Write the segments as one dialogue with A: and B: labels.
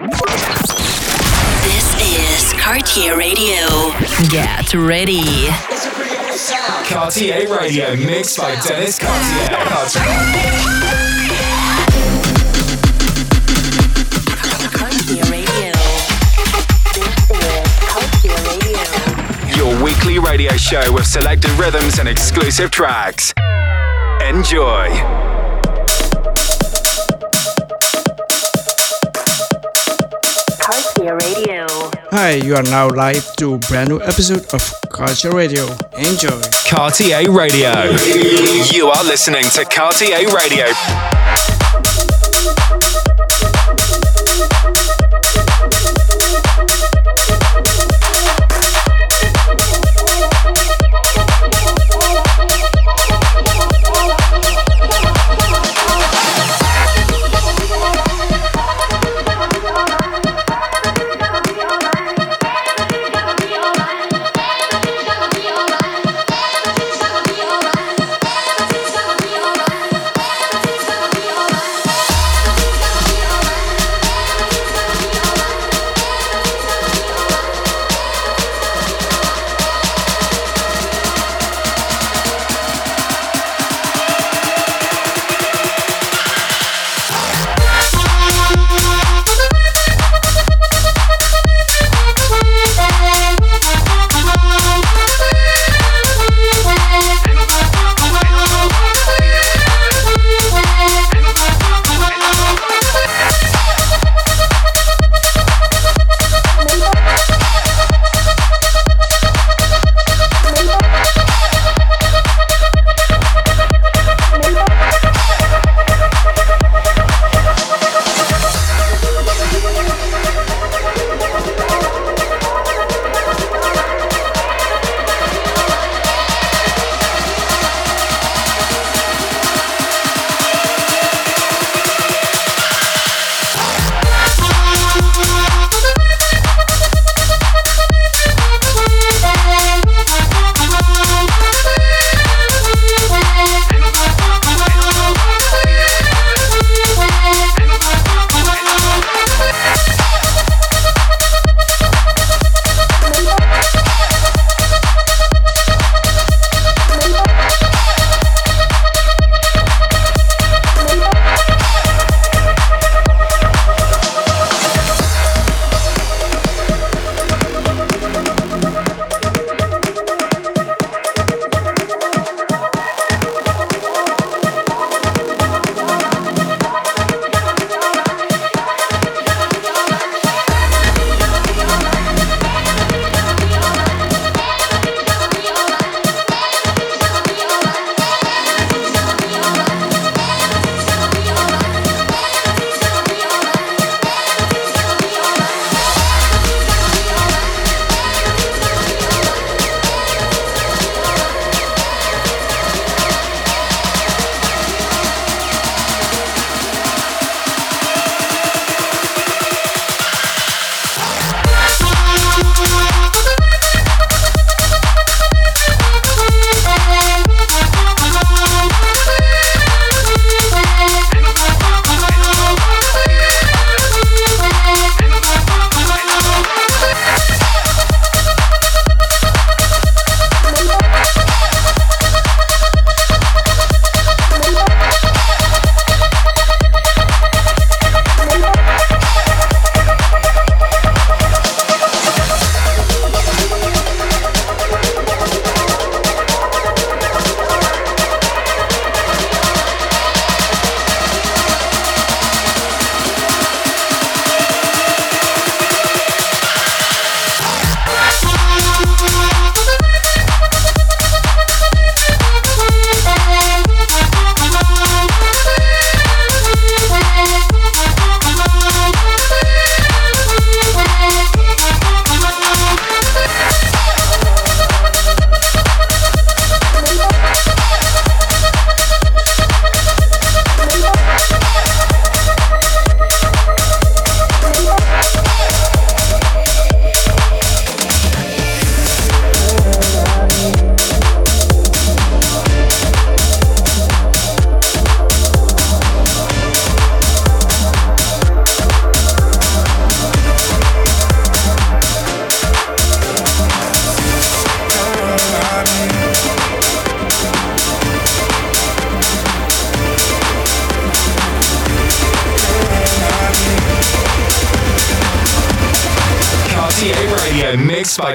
A: This is Cartier Radio. Get ready.
B: Cartier Radio mixed by Dennis Cartier.
A: Cartier Radio. This is Cartier Radio.
B: Your weekly radio show with selected rhythms and exclusive tracks. Enjoy.
A: Cartier Radio.
C: Hi, you are now live to a brand new episode of Cartier Radio. Enjoy.
B: Cartier Radio. You are listening to Cartier Radio.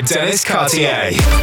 D: Dennis Cartier.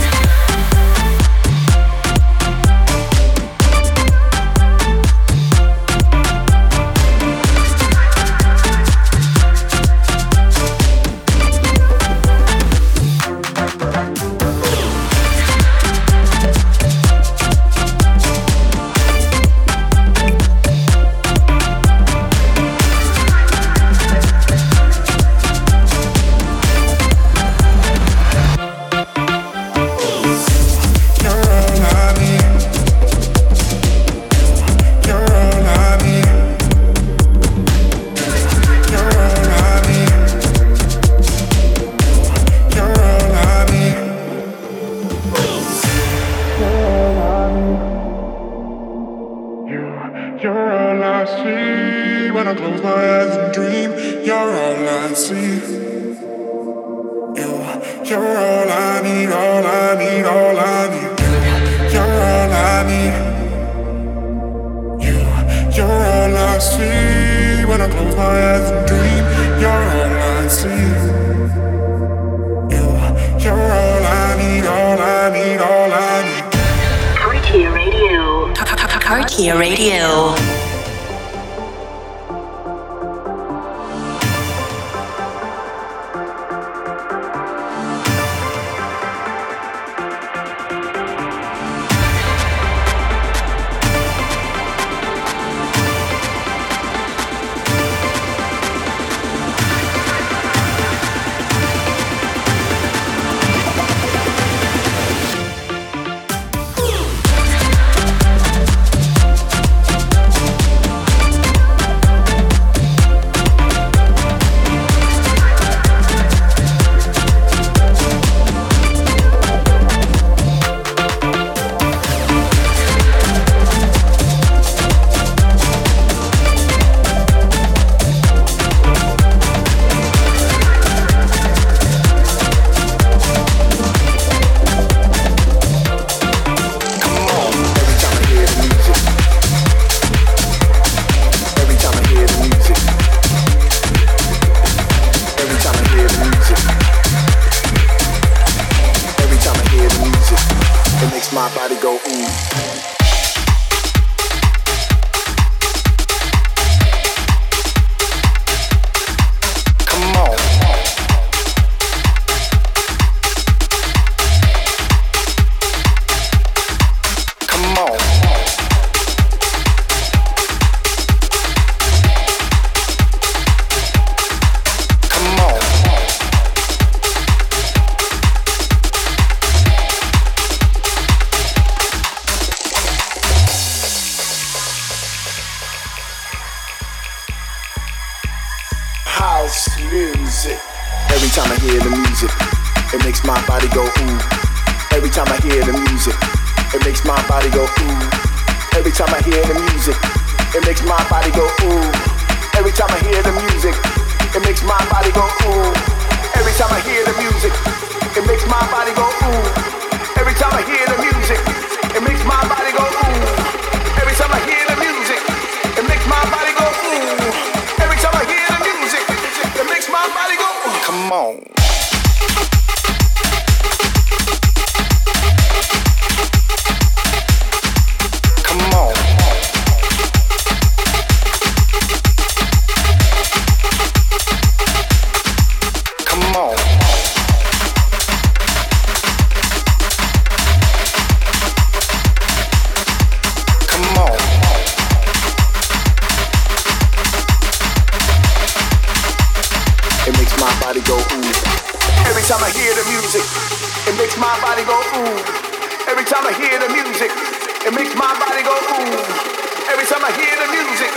E: my body go ooh. Every time I hear the music,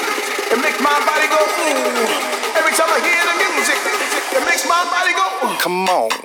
E: it makes my body go ooh. Every time I hear the music, it makes my body go ooh. Come on.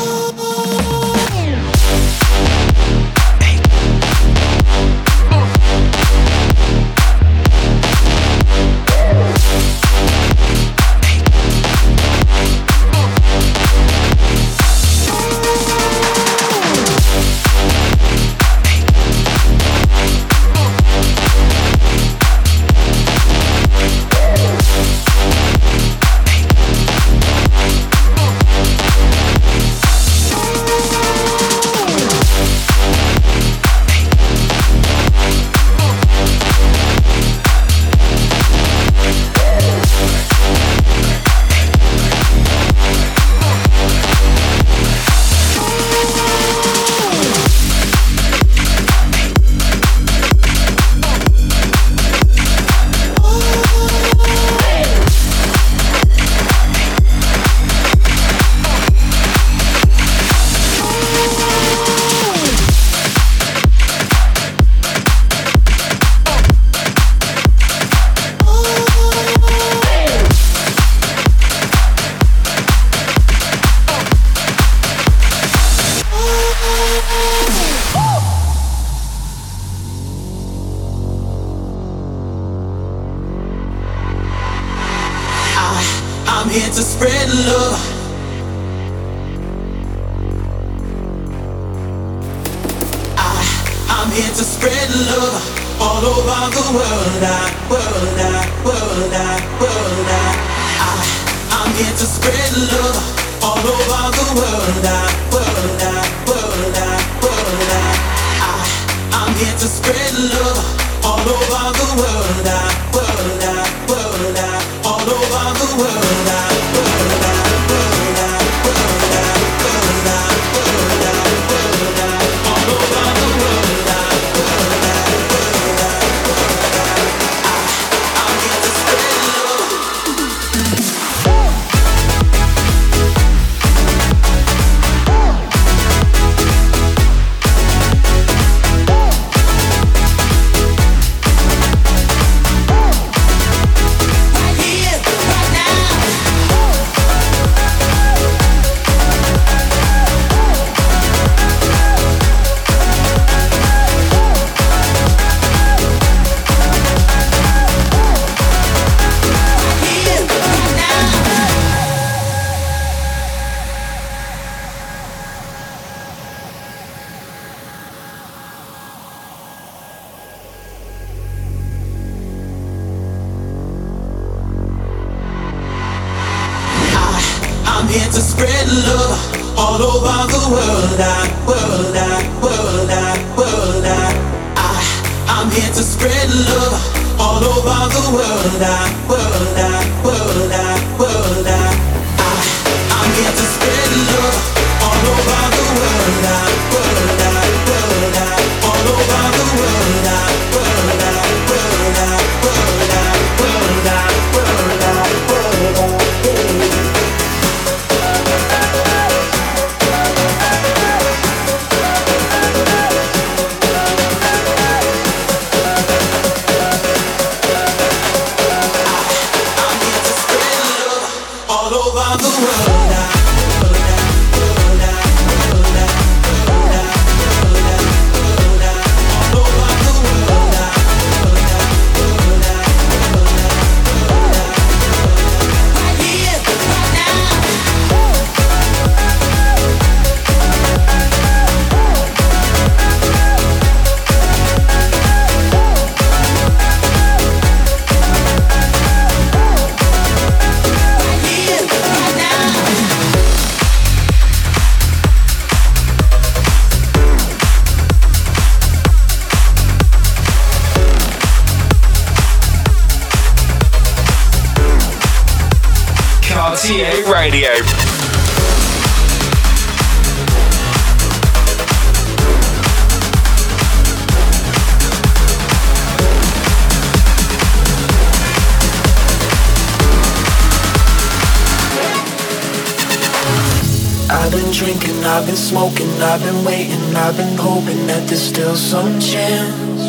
E: smoking, I've been smoking, I've been waiting, I've been hoping that there's still some chance.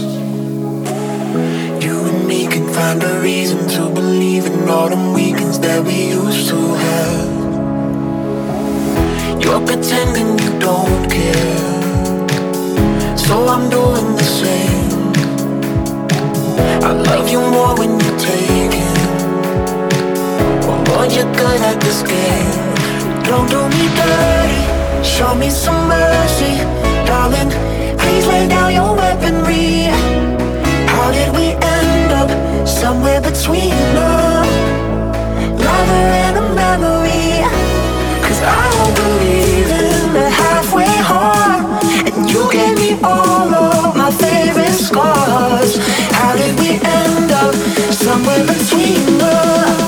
E: You and me can find a reason to believe in all them weekends that we used to have. You're pretending you don't care, so I'm doing the same. I love you more when you take it. Oh Lord, you're good at this game. Don't do me
F: dirty. Show me some mercy, darling Please lay down your weaponry
G: How did we end up somewhere between
F: love, lover and a memory? Cause I don't believe in a halfway heart And you gave me all of my favorite scars How did we end up somewhere between love?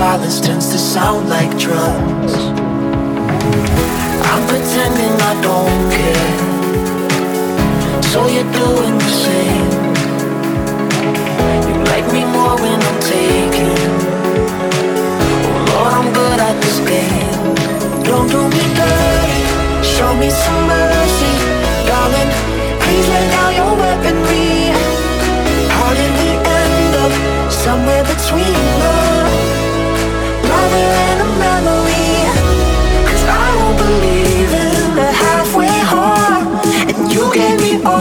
F: silence tends to sound like drums. I'm pretending I don't care. So you're doing the same. You like me more when I'm taking. Oh Lord, I'm good at this game. Don't do me dirty. Show me some mercy, darling. Please lay down your weaponry. How In the end up somewhere between love gave me all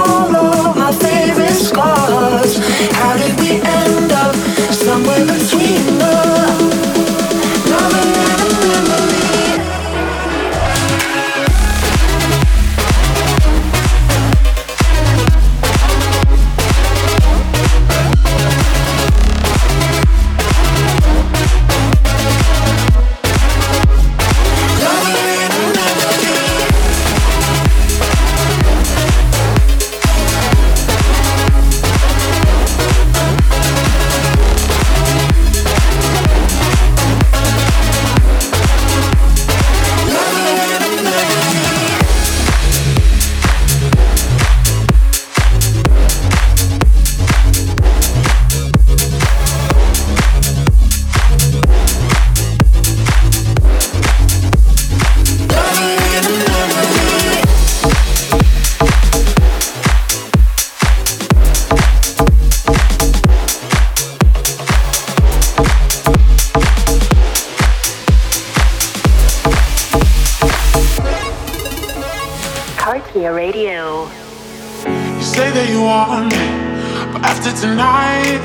F: tonight,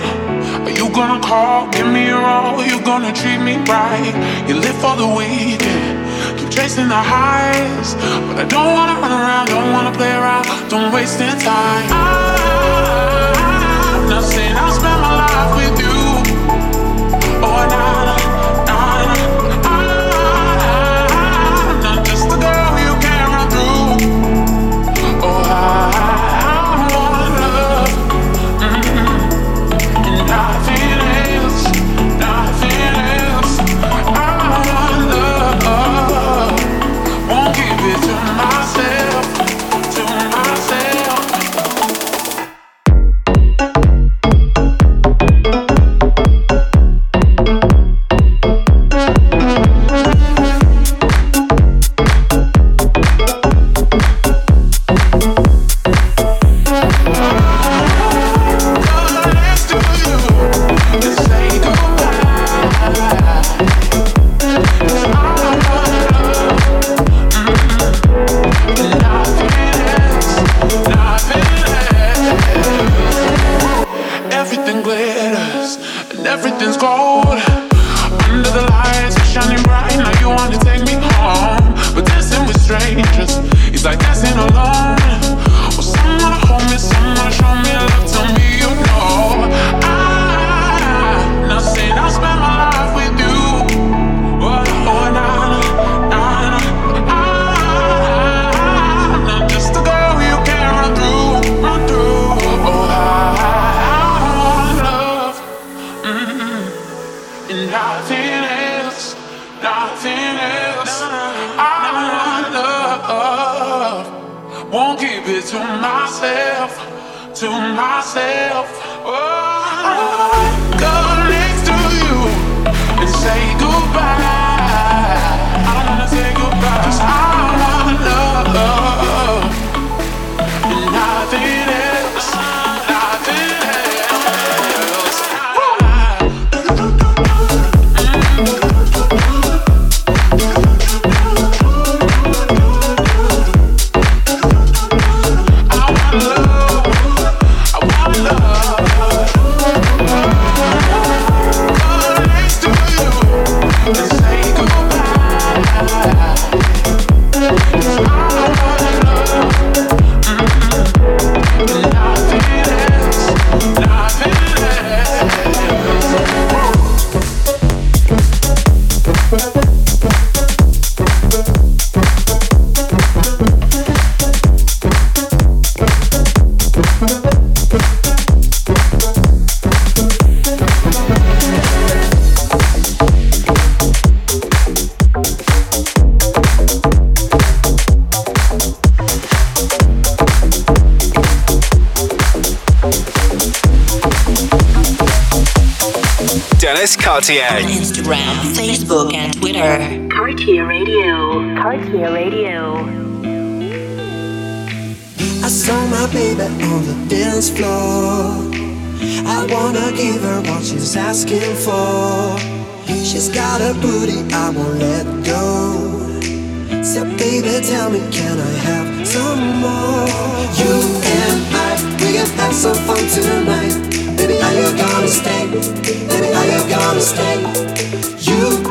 F: are you gonna call, give me a role? You gonna treat me right? You live for the weekend, keep chasing the highs, but I don't wanna run around, don't wanna play around, don't waste any time. I'm won't keep it to myself, to myself. Oh, I go next to you and say goodbye. I don't wanna say goodbye,
D: Cartier.
A: On Instagram, Facebook, and Twitter. Cartier Radio. Cartier Radio.
H: I saw my baby on the dance floor. I wanna give her what she's asking for. She's got a booty, I won't let go. So baby, tell me, can I have some more? You and I, we can have some fun tonight. Baby, are you gonna stay? Baby, are you gonna stay? You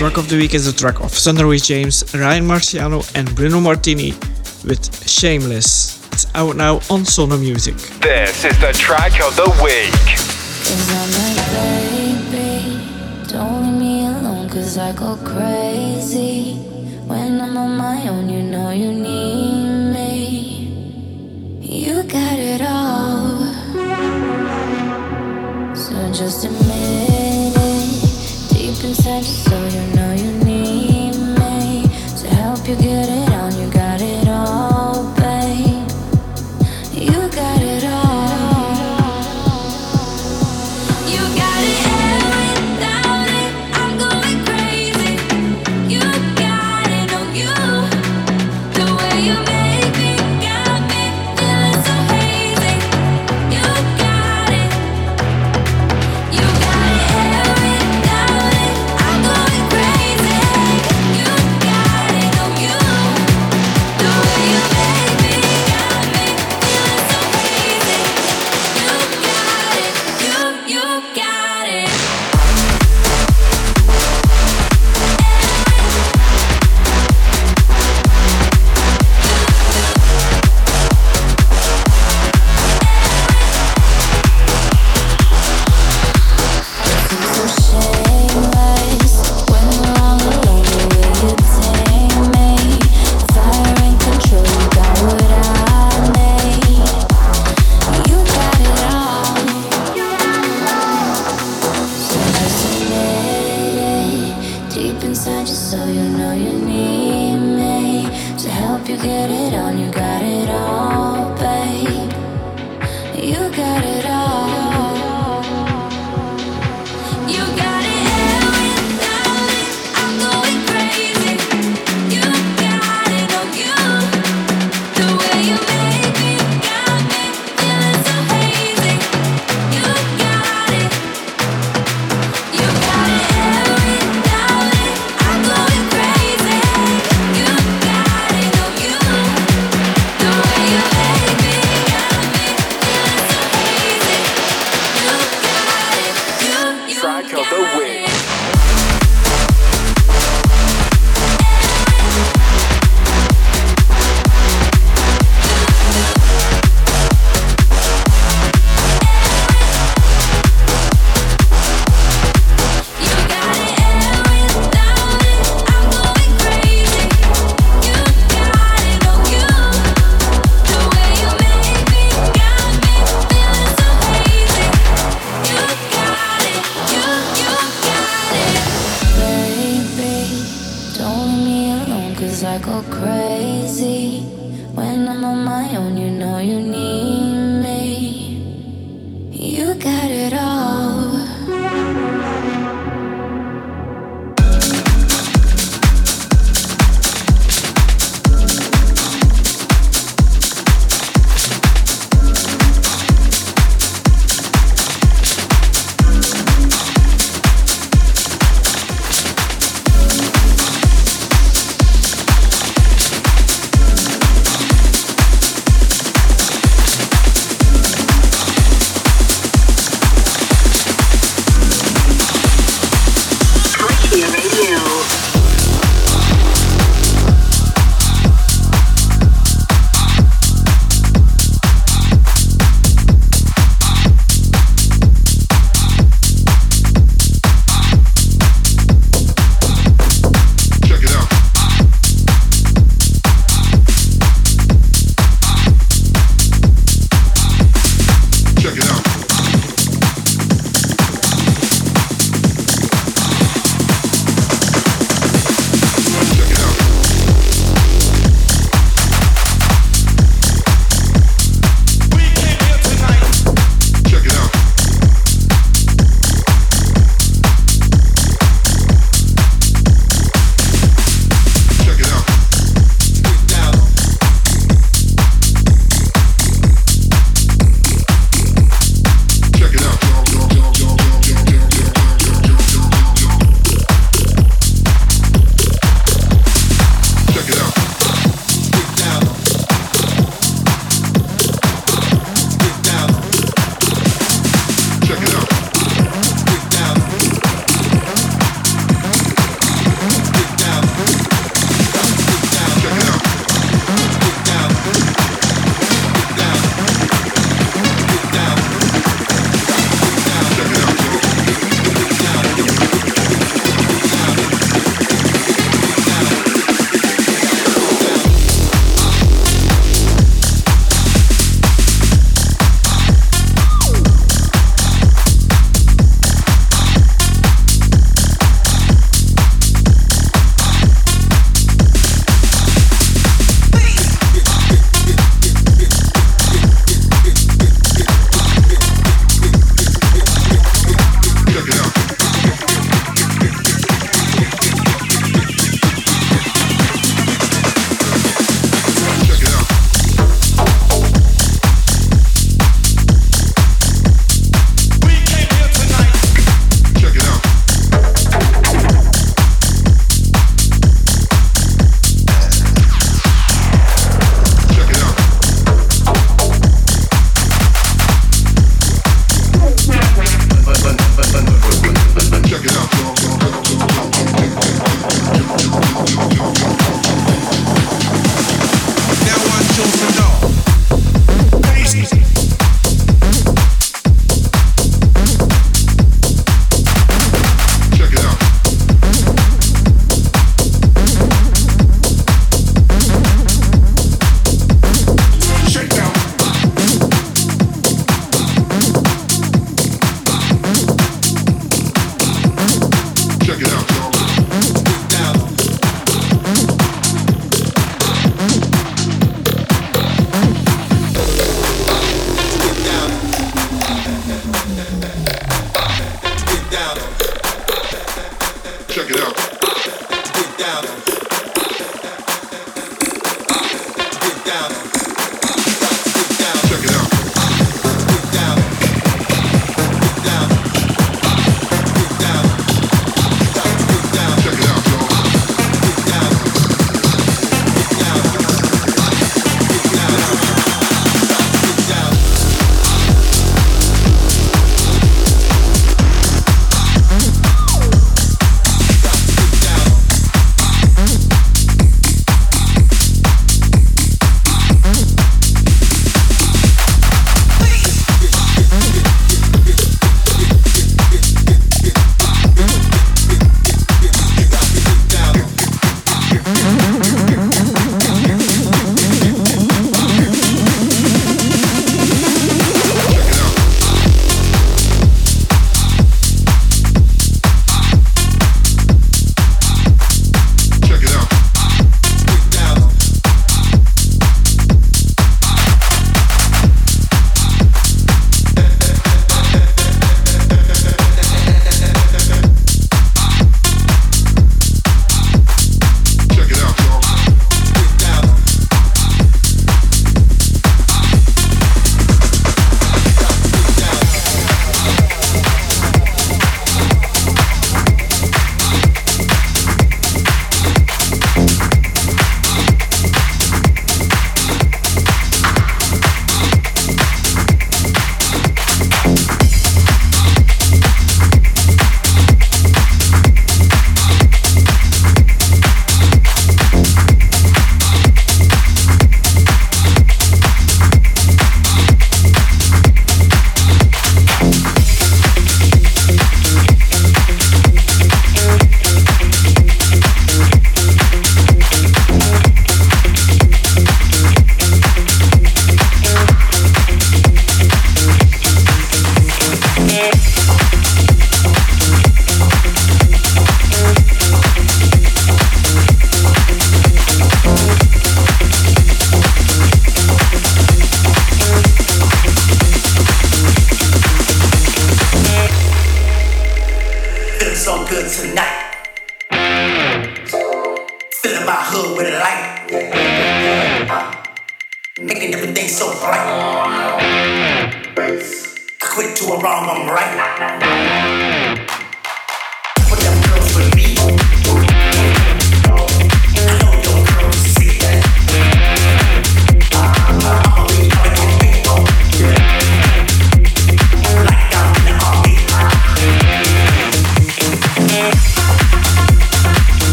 D: track of the week
C: is the track of Sunnery James, Ryan Marciano, and Bruno Martini with Shameless. It's out now on Sono Music.
D: This is the track of the week.
I: When I'm on my own, you know you need me. You got it all.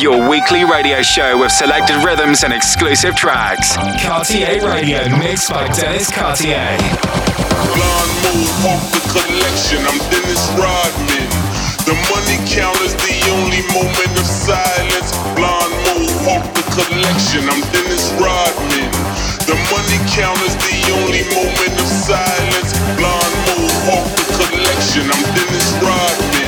J: Your
B: weekly radio show with selected rhythms and exclusive tracks. Cartier Radio, mixed by Dennis Cartier.
K: Move off the collection. I'm Dennis Rodman. The money counter's the only moment of silence. Move off the collection. I'm Dennis Rodman. The money counter's the only moment of silence. Move off the collection. I'm Dennis Rodman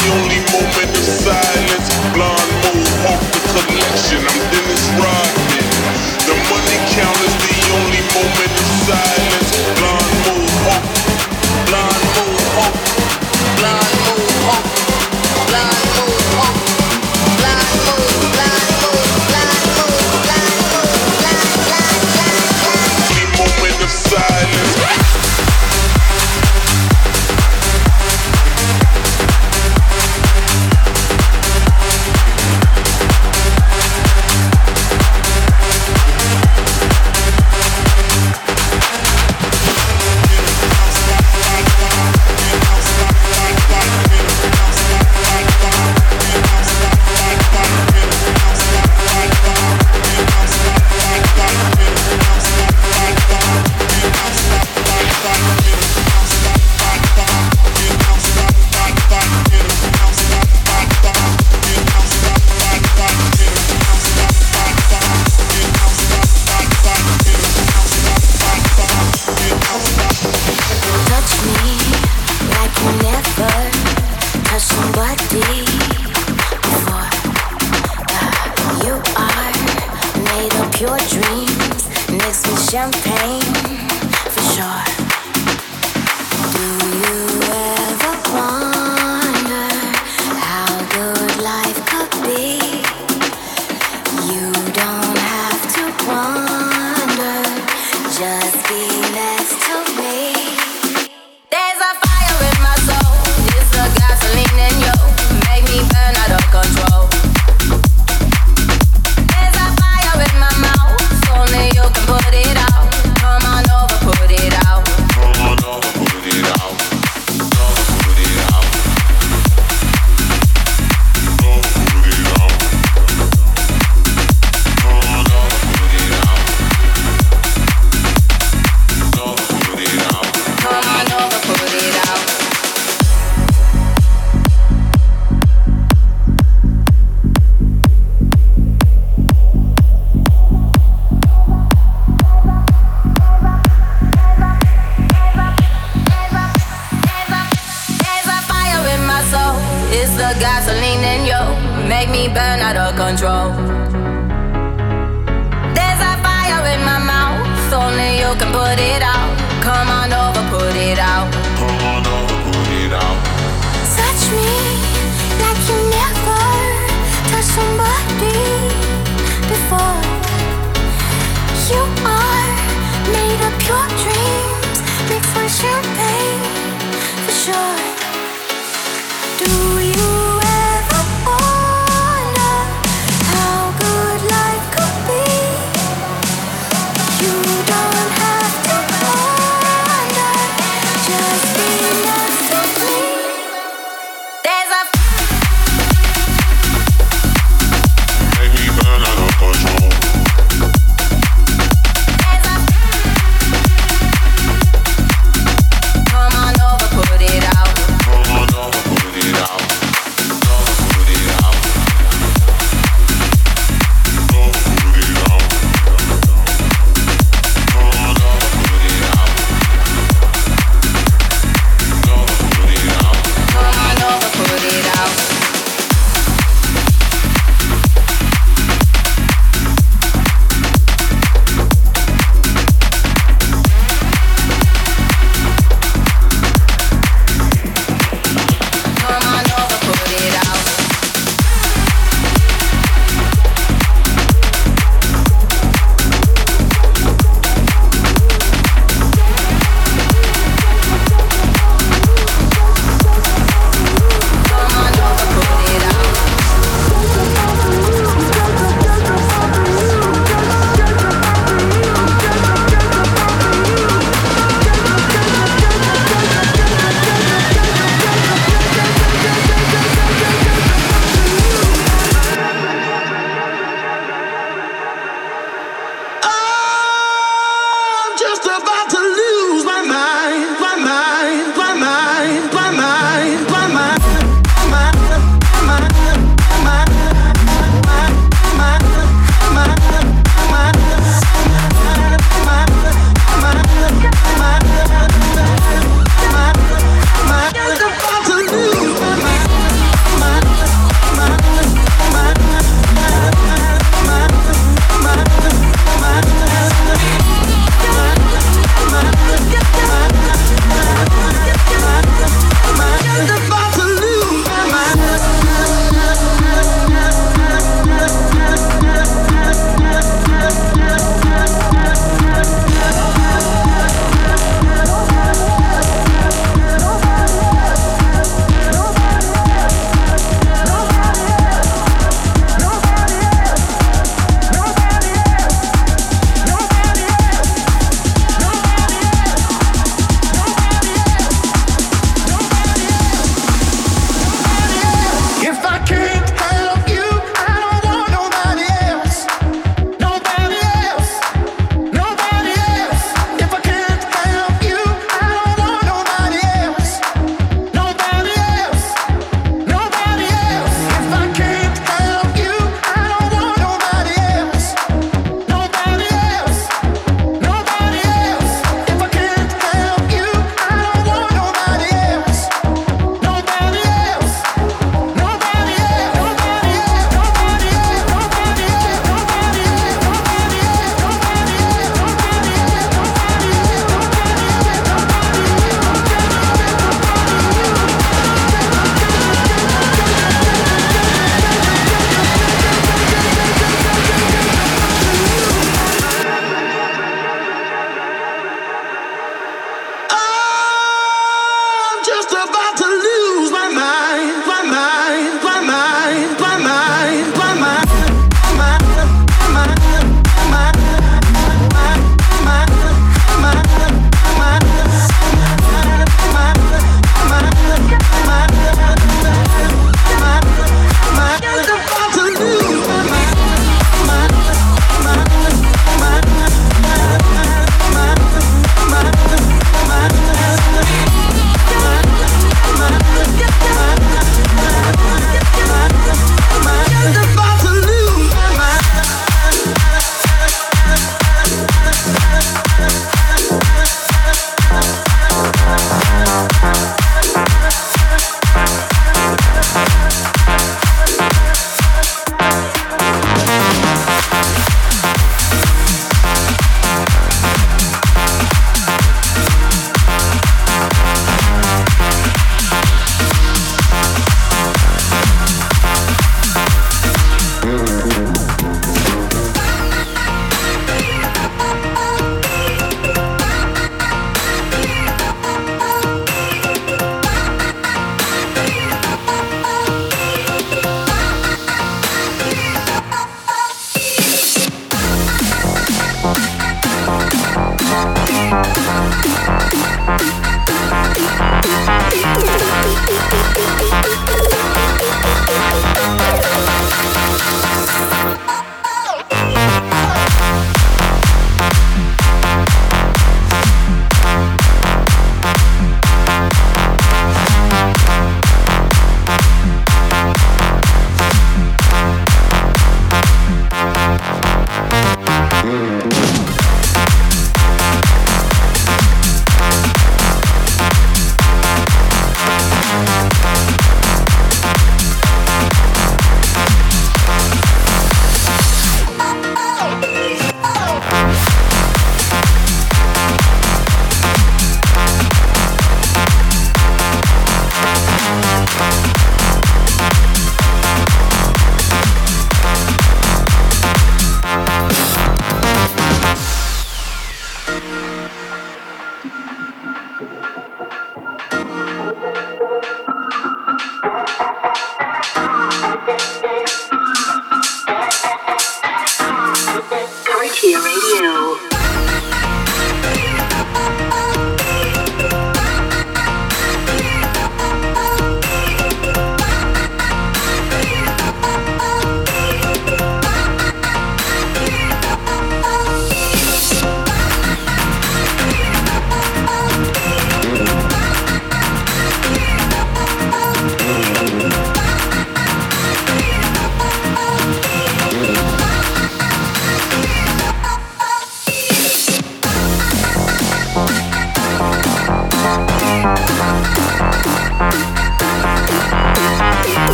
K: the only moment of silence. Blonde move, hope the collection.
L: I'm Dennis Rod. Mixed with champagne, for sure. Do you ever wonder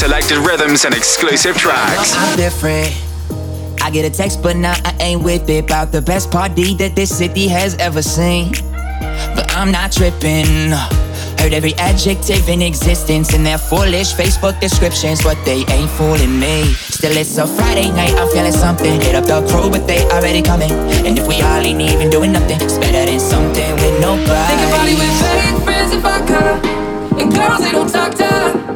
D: selected rhythms and exclusive tracks.
M: I'm different. I get a text, but now I ain't with it. About the best party that this city has ever seen. But I'm not tripping. Heard every adjective in existence in their foolish Facebook descriptions, but they ain't fooling me. Still, it's a Friday night, I'm feeling something. Hit up the crew, but they already coming. And if we all ain't even doing nothing, it's better than something with nobody.
N: Think about it with fake friends if I could. And girls, they don't talk to.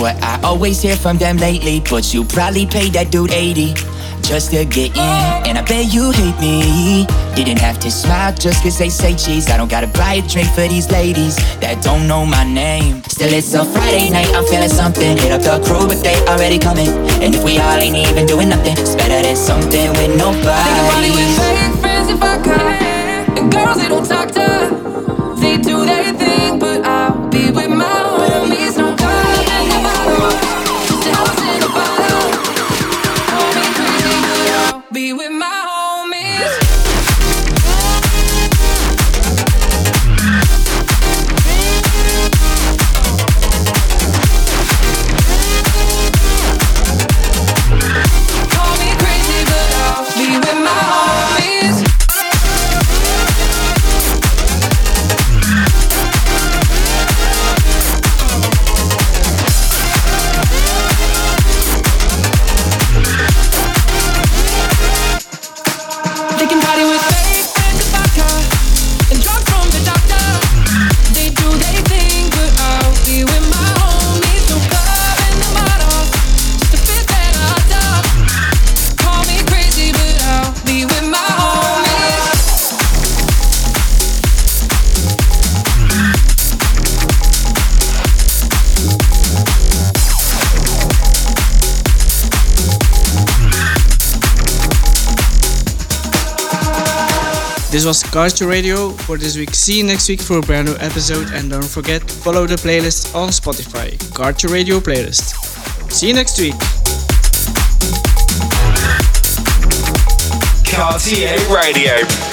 M: What I always hear from them lately. But you probably paid that dude 80 just to get in. And I bet you hate me. Didn't have to smile just cause they say cheese. I don't gotta buy a drink for these ladies that don't know my name. Still, it's a Friday night, I'm feeling something. Hit up the crew, but they already coming. And if we all ain't even doing nothing, it's better than something with
N: Think about it with
M: nobody.
N: fake friends if I could. And girls, they don't talk to.
C: This was Cartier Radio for this week. See you next week for a brand new episode and don't forget follow the playlist on Spotify. Cartier Radio playlist. See you next week.
D: Cartier Radio.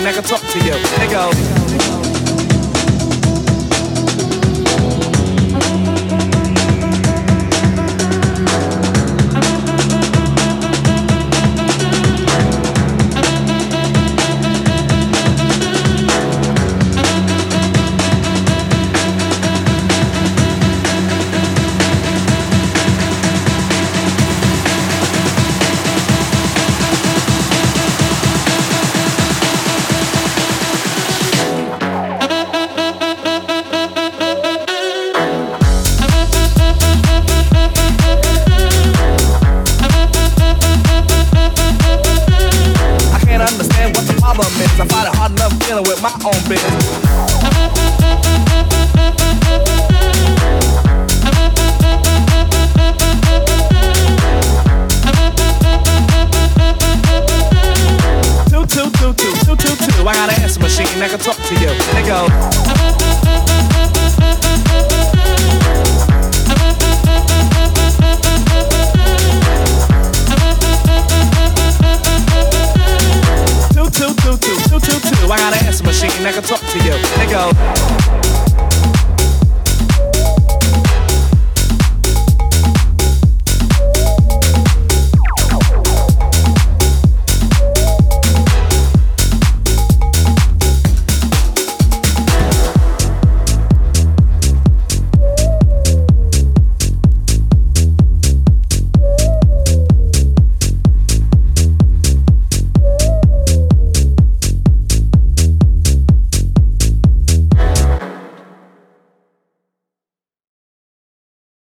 O: An answer machine can talk to you. It goes.